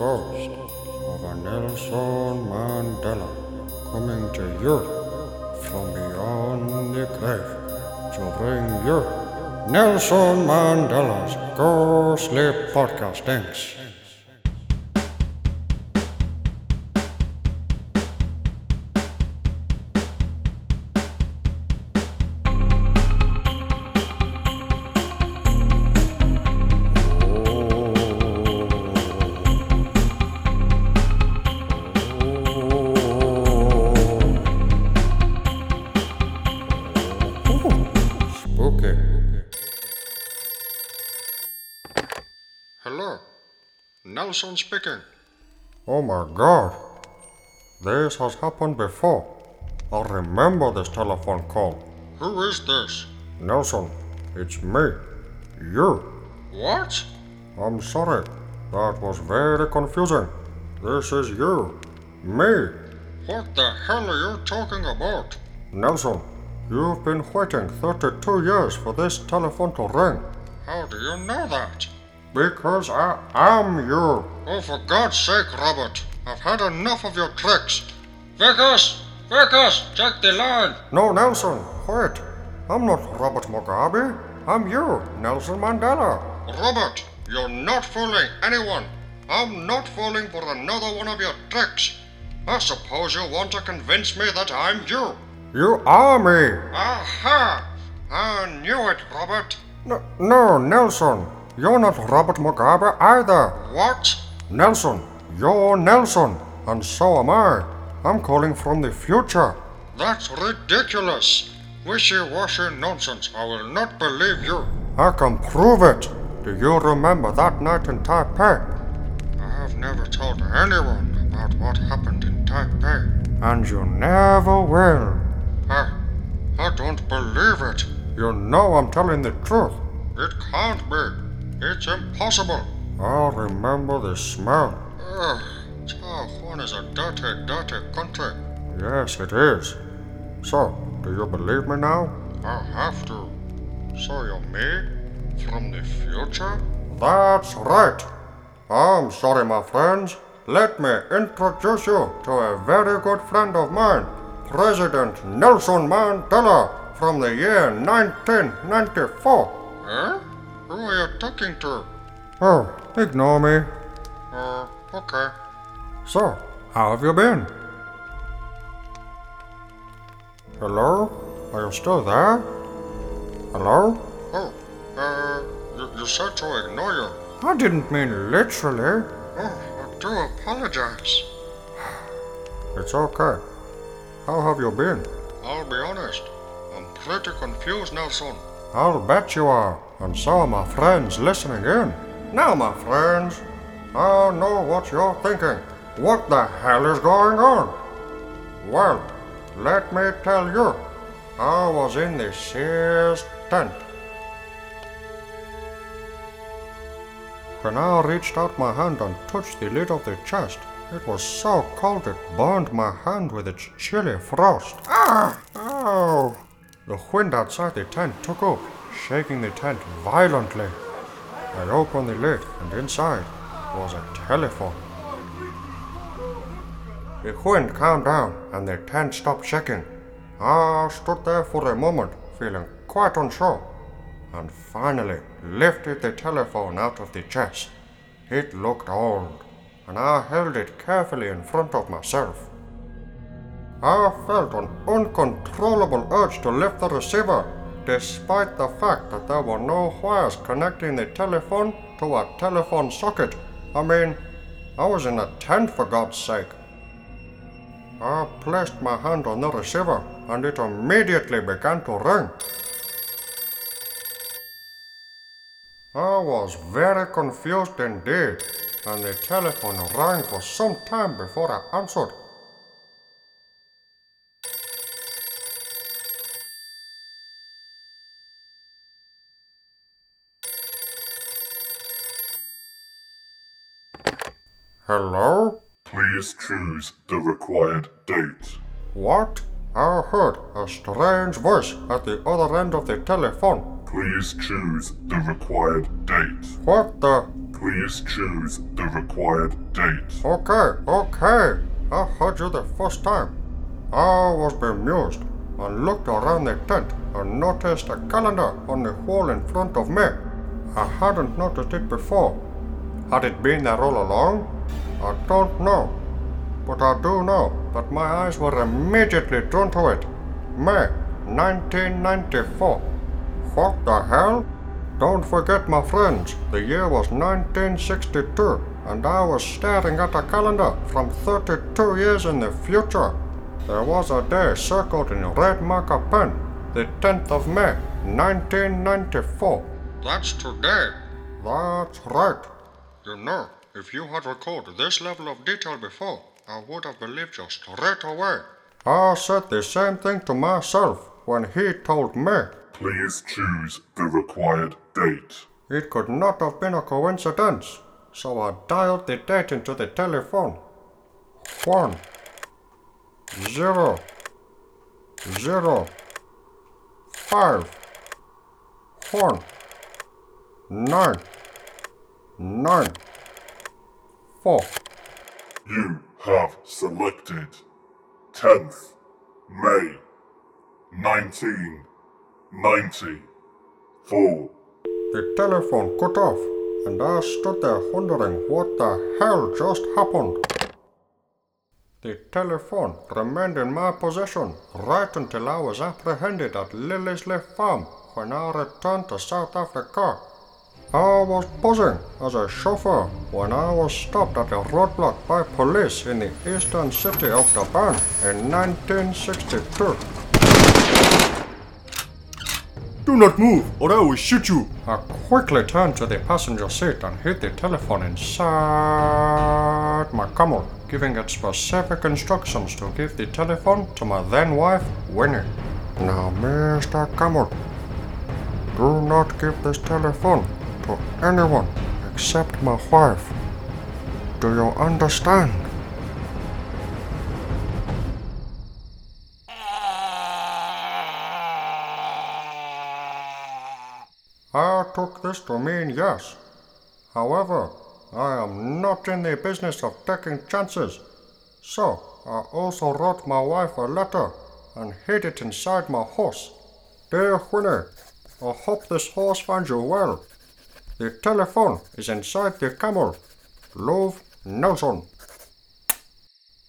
ghost of Nelson Mandela coming to you from beyond the grave to bring you Nelson Mandela's ghostly podcastings. Spooky. Nelson speaking. Oh my god, this has happened before. I remember this telephone call. Who is this? Nelson, it's me. You. What? I'm sorry. That was very confusing. This is you. Me. What the hell are you talking about? Nelson, you've been waiting 32 years for this telephone to ring. How do you know that? Because I am you. Oh, for God's sake, Robert. I've had enough of your tricks. Vickers! Vickers! Check the line! No, Nelson, wait. I'm not Robert Mugabe. I'm you, Nelson Mandela. Robert, you're not fooling anyone. I'm not falling for another one of your tricks. I suppose you want to convince me that I'm you. You are me. Aha! I knew it, Robert. No, no, Nelson. You're not Robert Mugabe either. What? Nelson, you're Nelson, and so am I. I'm calling from the future. That's ridiculous. Wishy-washy nonsense. I will not believe you. I can prove it. Do you remember that night in Taipei? I have never told anyone about what happened in Taipei. And you never will. I, I don't believe it. You know I'm telling the truth. It can't be. It's impossible. I remember the smell. Ugh, Taiwan is a dirty, dirty country. Yes, it is. So, do you believe me now? I have to. So you're me? From the future? That's right. I'm sorry, my friends. Let me introduce you to a very good friend of mine, President Nelson Mandela from the year 1994. Huh? Who are you talking to? Oh, ignore me. Uh, okay. So, how have you been? Hello? Are you still there? Hello? Oh, uh, you, you said to ignore you. I didn't mean literally. Oh, I do apologize. It's okay. How have you been? I'll be honest. I'm pretty confused, Nelson. I'll bet you are, and so my friends listening in. Now, my friends, I know what you're thinking. What the hell is going on? Well, let me tell you. I was in the seer's tent. When I reached out my hand and touched the lid of the chest, it was so cold it burned my hand with its chilly frost. Ah! Ow! The wind outside the tent took up, shaking the tent violently. I opened the lid, and inside was a telephone. The wind calmed down, and the tent stopped shaking. I stood there for a moment, feeling quite unsure, and finally lifted the telephone out of the chest. It looked old, and I held it carefully in front of myself. I felt an uncontrollable urge to lift the receiver, despite the fact that there were no wires connecting the telephone to a telephone socket. I mean, I was in a tent for God's sake. I placed my hand on the receiver and it immediately began to ring. I was very confused indeed, and the telephone rang for some time before I answered. Hello? Please choose the required date. What? I heard a strange voice at the other end of the telephone. Please choose the required date. What the? Please choose the required date. Okay, okay. I heard you the first time. I was bemused and looked around the tent and noticed a calendar on the wall in front of me. I hadn't noticed it before. Had it been there all along? I don't know. But I do know that my eyes were immediately drawn to it. May 1994. What the hell? Don't forget, my friends, the year was 1962, and I was staring at a calendar from 32 years in the future. There was a day circled in red marker pen, the 10th of May, 1994. That's today. That's right. You know, if you had recorded this level of detail before, I would have believed you straight away. I said the same thing to myself when he told me. Please choose the required date. It could not have been a coincidence, so I dialed the date into the telephone. One, zero, zero, five, one, nine, nine, four. You have selected 10th May 1994. The telephone cut off, and I stood there wondering what the hell just happened. The telephone remained in my possession right until I was apprehended at Liliesleaf Farm when I returned to South Africa. I was buzzing as a chauffeur when I was stopped at a roadblock by police in the eastern city of Durban in 1962. Do not move, or I will shoot you. I quickly turned to the passenger seat and hid the telephone inside my camel, giving it specific instructions to give the telephone to my then wife, Winnie. Now, Mr. Camel, do not give this telephone to anyone except my wife. Do you understand? I took this to mean yes. However, I am not in the business of taking chances. So, I also wrote my wife a letter and hid it inside my horse. Dear Winnie, I hope this horse finds you well. The telephone is inside the camel. Love, Nelson.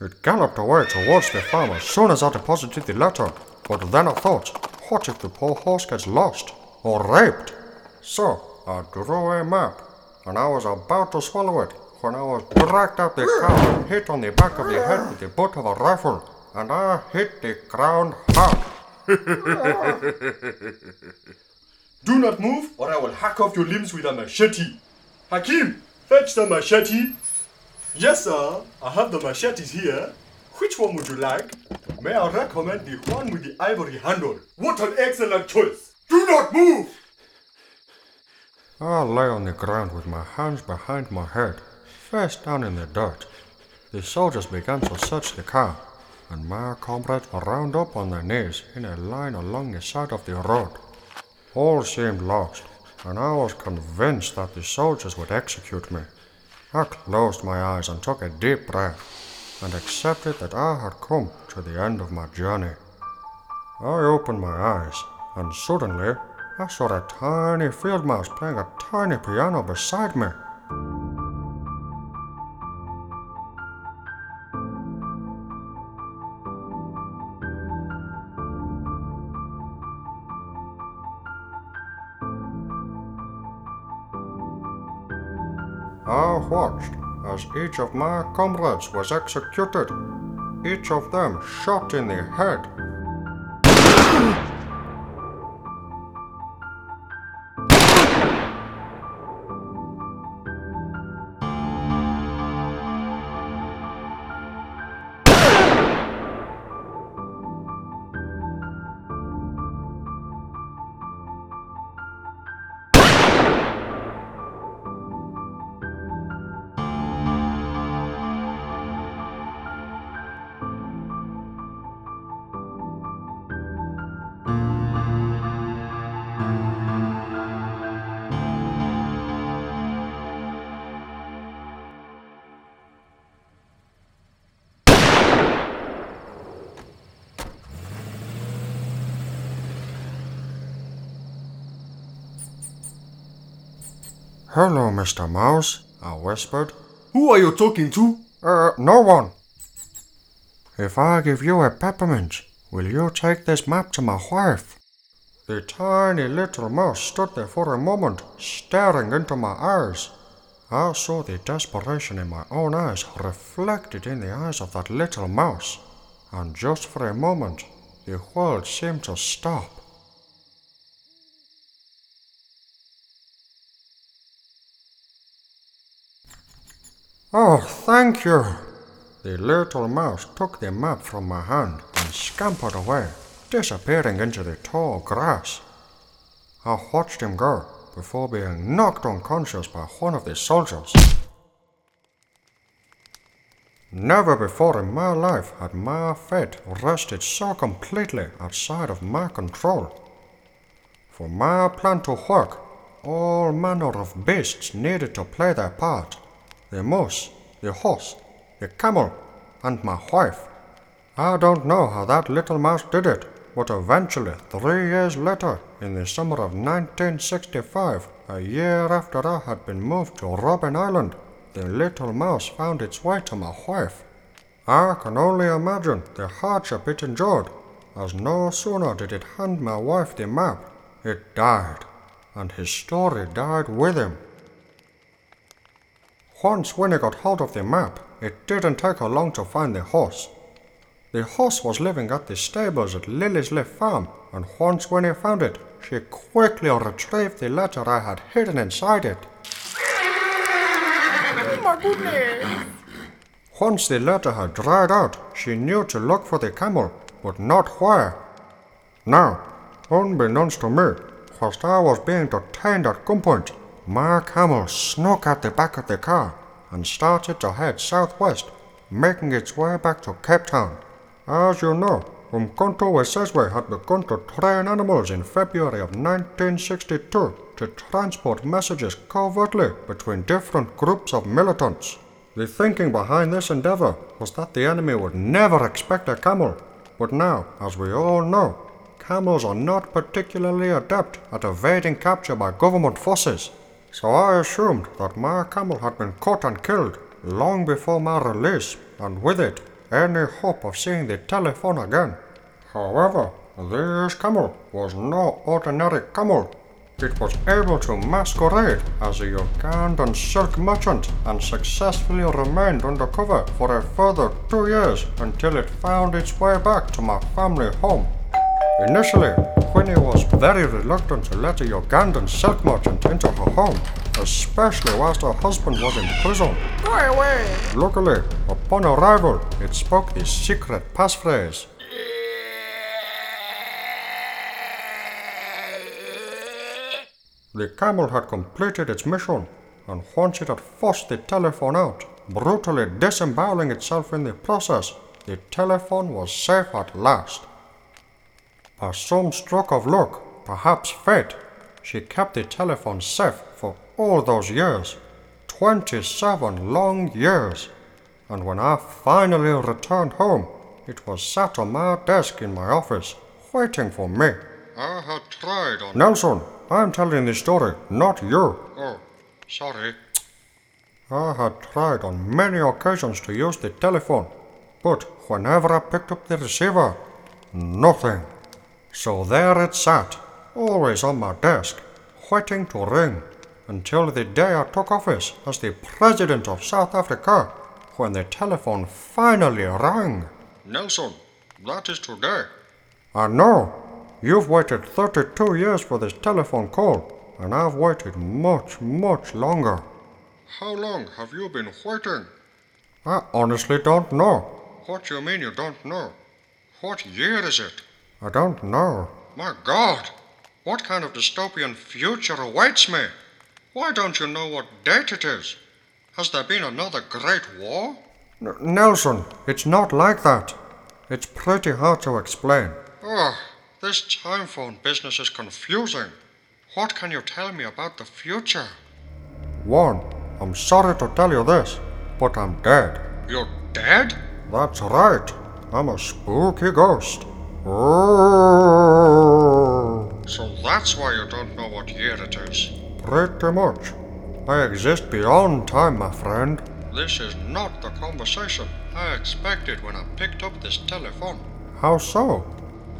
It galloped away towards the farm as soon as I deposited the letter, but then I thought, what if the poor horse gets lost or raped? So I drew a map, and I was about to swallow it when I was dragged out the car and hit on the back of the head with the butt of a rifle, and I hit the ground hard. Do not move, or I will hack off your limbs with a machete. Hakeem, fetch the machete. Yes, sir. I have the machetes here. Which one would you like? May I recommend the one with the ivory handle? What an excellent choice! Do not move! I lay on the ground with my hands behind my head, face down in the dirt. The soldiers began to search the car, and my comrades were round up on their knees in a line along the side of the road. All seemed lost, and I was convinced that the soldiers would execute me. I closed my eyes and took a deep breath, and accepted that I had come to the end of my journey. I opened my eyes, and suddenly I saw a tiny field mouse playing a tiny piano beside me. I watched as each of my comrades was executed, each of them shot in the head. Hello, Mr. Mouse, I whispered. Who are you talking to? Uh, no one. If I give you a peppermint, will you take this map to my wife? The tiny little mouse stood there for a moment, staring into my eyes. I saw the desperation in my own eyes reflected in the eyes of that little mouse, and just for a moment, the world seemed to stop. Oh, thank you! The little mouse took the map from my hand and scampered away, disappearing into the tall grass. I watched him go before being knocked unconscious by one of the soldiers. Never before in my life had my fate rested so completely outside of my control. For my plan to work, all manner of beasts needed to play their part the moose, the horse, the camel, and my wife. I don't know how that little mouse did it, but eventually, three years later, in the summer of 1965, a year after I had been moved to Robben Island, the little mouse found its way to my wife. I can only imagine the hardship it endured, as no sooner did it hand my wife the map, it died, and his story died with him. Once Winnie got hold of the map, it didn't take her long to find the horse. The horse was living at the stables at Liliesleaf Farm, and once Winnie found it, she quickly retrieved the letter I had hidden inside it. Oh my goodness! Once the letter had dried out, she knew to look for the camel, but not where. Now, unbeknownst to me, whilst I was being detained at gunpoint, my camel snuck out the back of the car and started to head southwest, making its way back to Cape Town. As you know, Umkhonto we Sizwe had begun to train animals in February of 1962 to transport messages covertly between different groups of militants. The thinking behind this endeavor was that the enemy would never expect a camel, but now, as we all know, camels are not particularly adept at evading capture by government forces. So I assumed that my camel had been caught and killed long before my release, and with it, any hope of seeing the telephone again. However, this camel was no ordinary camel. It was able to masquerade as a Ugandan silk merchant and successfully remained undercover for a further two years until it found its way back to my family home. Initially, Winnie was very reluctant to let a Ugandan silk merchant into her home, especially whilst her husband was in prison. Go away! Luckily, upon arrival, it spoke the secret passphrase. The camel had completed its mission, and once it had forced the telephone out, brutally disemboweling itself in the process, the telephone was safe at last. By some stroke of luck, perhaps fate, she kept the telephone safe for all those years 27 long years. And when I finally returned home, it was sat on my desk in my office, waiting for me. I had tried on. Nelson, I'm telling the story, not you. Oh, sorry. I had tried on many occasions to use the telephone, but whenever I picked up the receiver, nothing. So there it sat, always on my desk, waiting to ring, until the day I took office as the President of South Africa, when the telephone finally rang. Nelson, that is today. I know. You've waited 32 years for this telephone call, and I've waited much, much longer. How long have you been waiting? I honestly don't know. What do you mean you don't know? What year is it? I don't know. My God! What kind of dystopian future awaits me? Why don't you know what date it is? Has there been another great war? N- Nelson, it's not like that. It's pretty hard to explain. Oh, this time phone business is confusing. What can you tell me about the future? One, I'm sorry to tell you this, but I'm dead. You're dead? That's right. I'm a spooky ghost. So that's why you don't know what year it is? Pretty much. I exist beyond time, my friend. This is not the conversation I expected when I picked up this telephone. How so?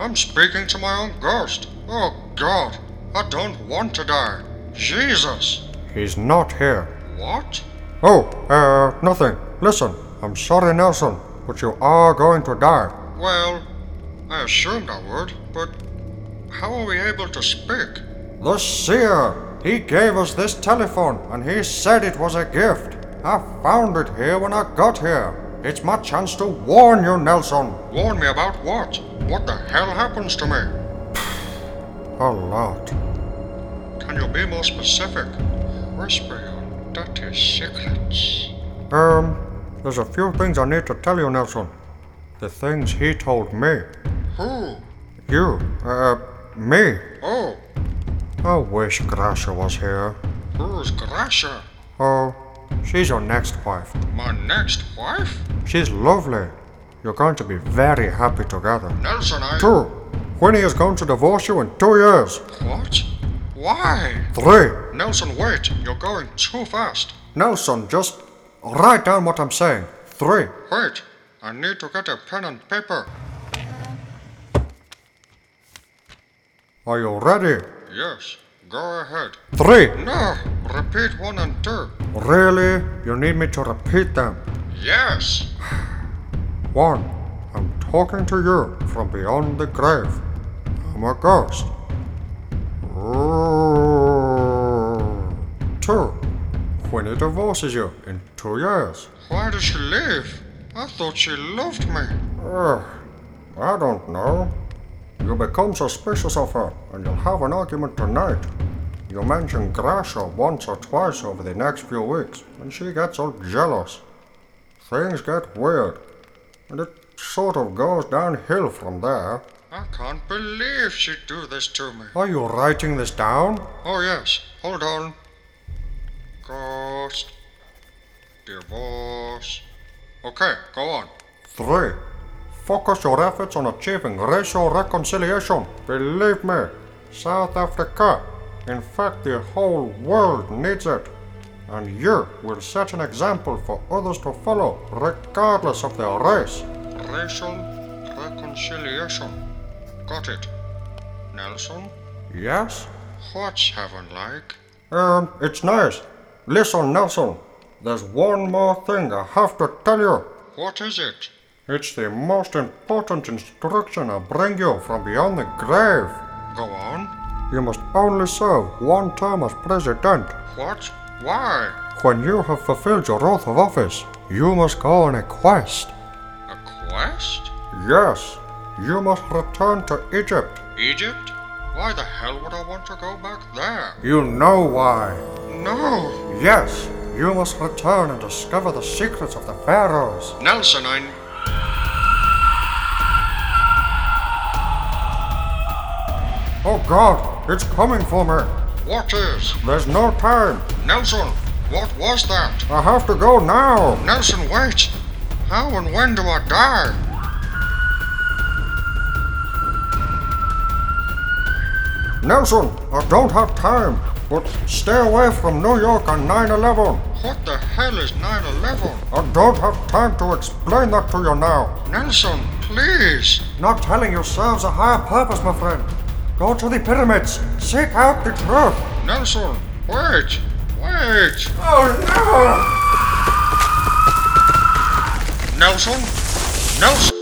I'm speaking to my own ghost. Oh God, I don't want to die. Jesus! He's not here. What? Oh, uh, nothing. Listen, I'm sorry, Nelson, but you are going to die. Well, I assumed I would, but how are we able to speak? The seer! He gave us this telephone, and he said it was a gift. I found it here when I got here. It's my chance to warn you, Nelson. Warn me about what? What the hell happens to me? A lot. Can you be more specific? Whisper your dirty secrets. Um, there's a few things I need to tell you, Nelson. The things he told me. Who? You, uh, me. Oh, I wish Graça was here. who's Graça? Oh, she's your next wife. My next wife? She's lovely. You're going to be very happy together. Nelson, I. Two, Winnie is going to divorce you in two years. What? Why? Three, Nelson, wait. You're going too fast. Nelson, just write down what I'm saying. Three, Wait. I need to get a pen and paper. are you ready? Yes. Go ahead. Three, No. Repeat one and two. really? You need me to repeat them? Yes. One, I'm talking to you from beyond the grave. I'm a ghost. Two, Winnie divorces you in two years. Why does she leave? I thought she loved me. Ugh, I don't know. You become suspicious of her, and you'll have an argument tonight. You mention Graça once or twice over the next few weeks, and she gets all jealous. Things get weird, and it sort of goes downhill from there. I can't believe she'd do this to me. Are you writing this down? Oh, yes. Hold on. Ghost. Divorce. Okay, go on. Three. Focus your efforts on achieving racial reconciliation. Believe me, South Africa, in fact the whole world needs it. And you will set an example for others to follow, regardless of their race. Racial reconciliation. Got it. Nelson, Yes? what's heaven like? Um, it's nice. Listen, Nelson, there's one more thing I have to tell you. What is it? It's the most important instruction I bring you from beyond the grave. Go on. You must only serve one term as president. What? Why? When you have fulfilled your oath of office, you must go on a quest. A quest? Yes, you must return to Egypt. Egypt? Why the hell would I want to go back there? You know why. No! Yes, you must return and discover the secrets of the pharaohs. Nelson, I. Oh God, it's coming for me. What is? There's no time. Nelson, what was that? I have to go now. Nelson, wait! How and when do I die? Nelson, I don't have time, but stay away from New York on 9 11. What the hell is 9 11? I don't have time to explain that to you now. Nelson, please! Not telling you serves a higher purpose, my friend. Go to the pyramids. Seek out the truth. Nelson, wait! Wait! Oh no! Nelson? Nelson?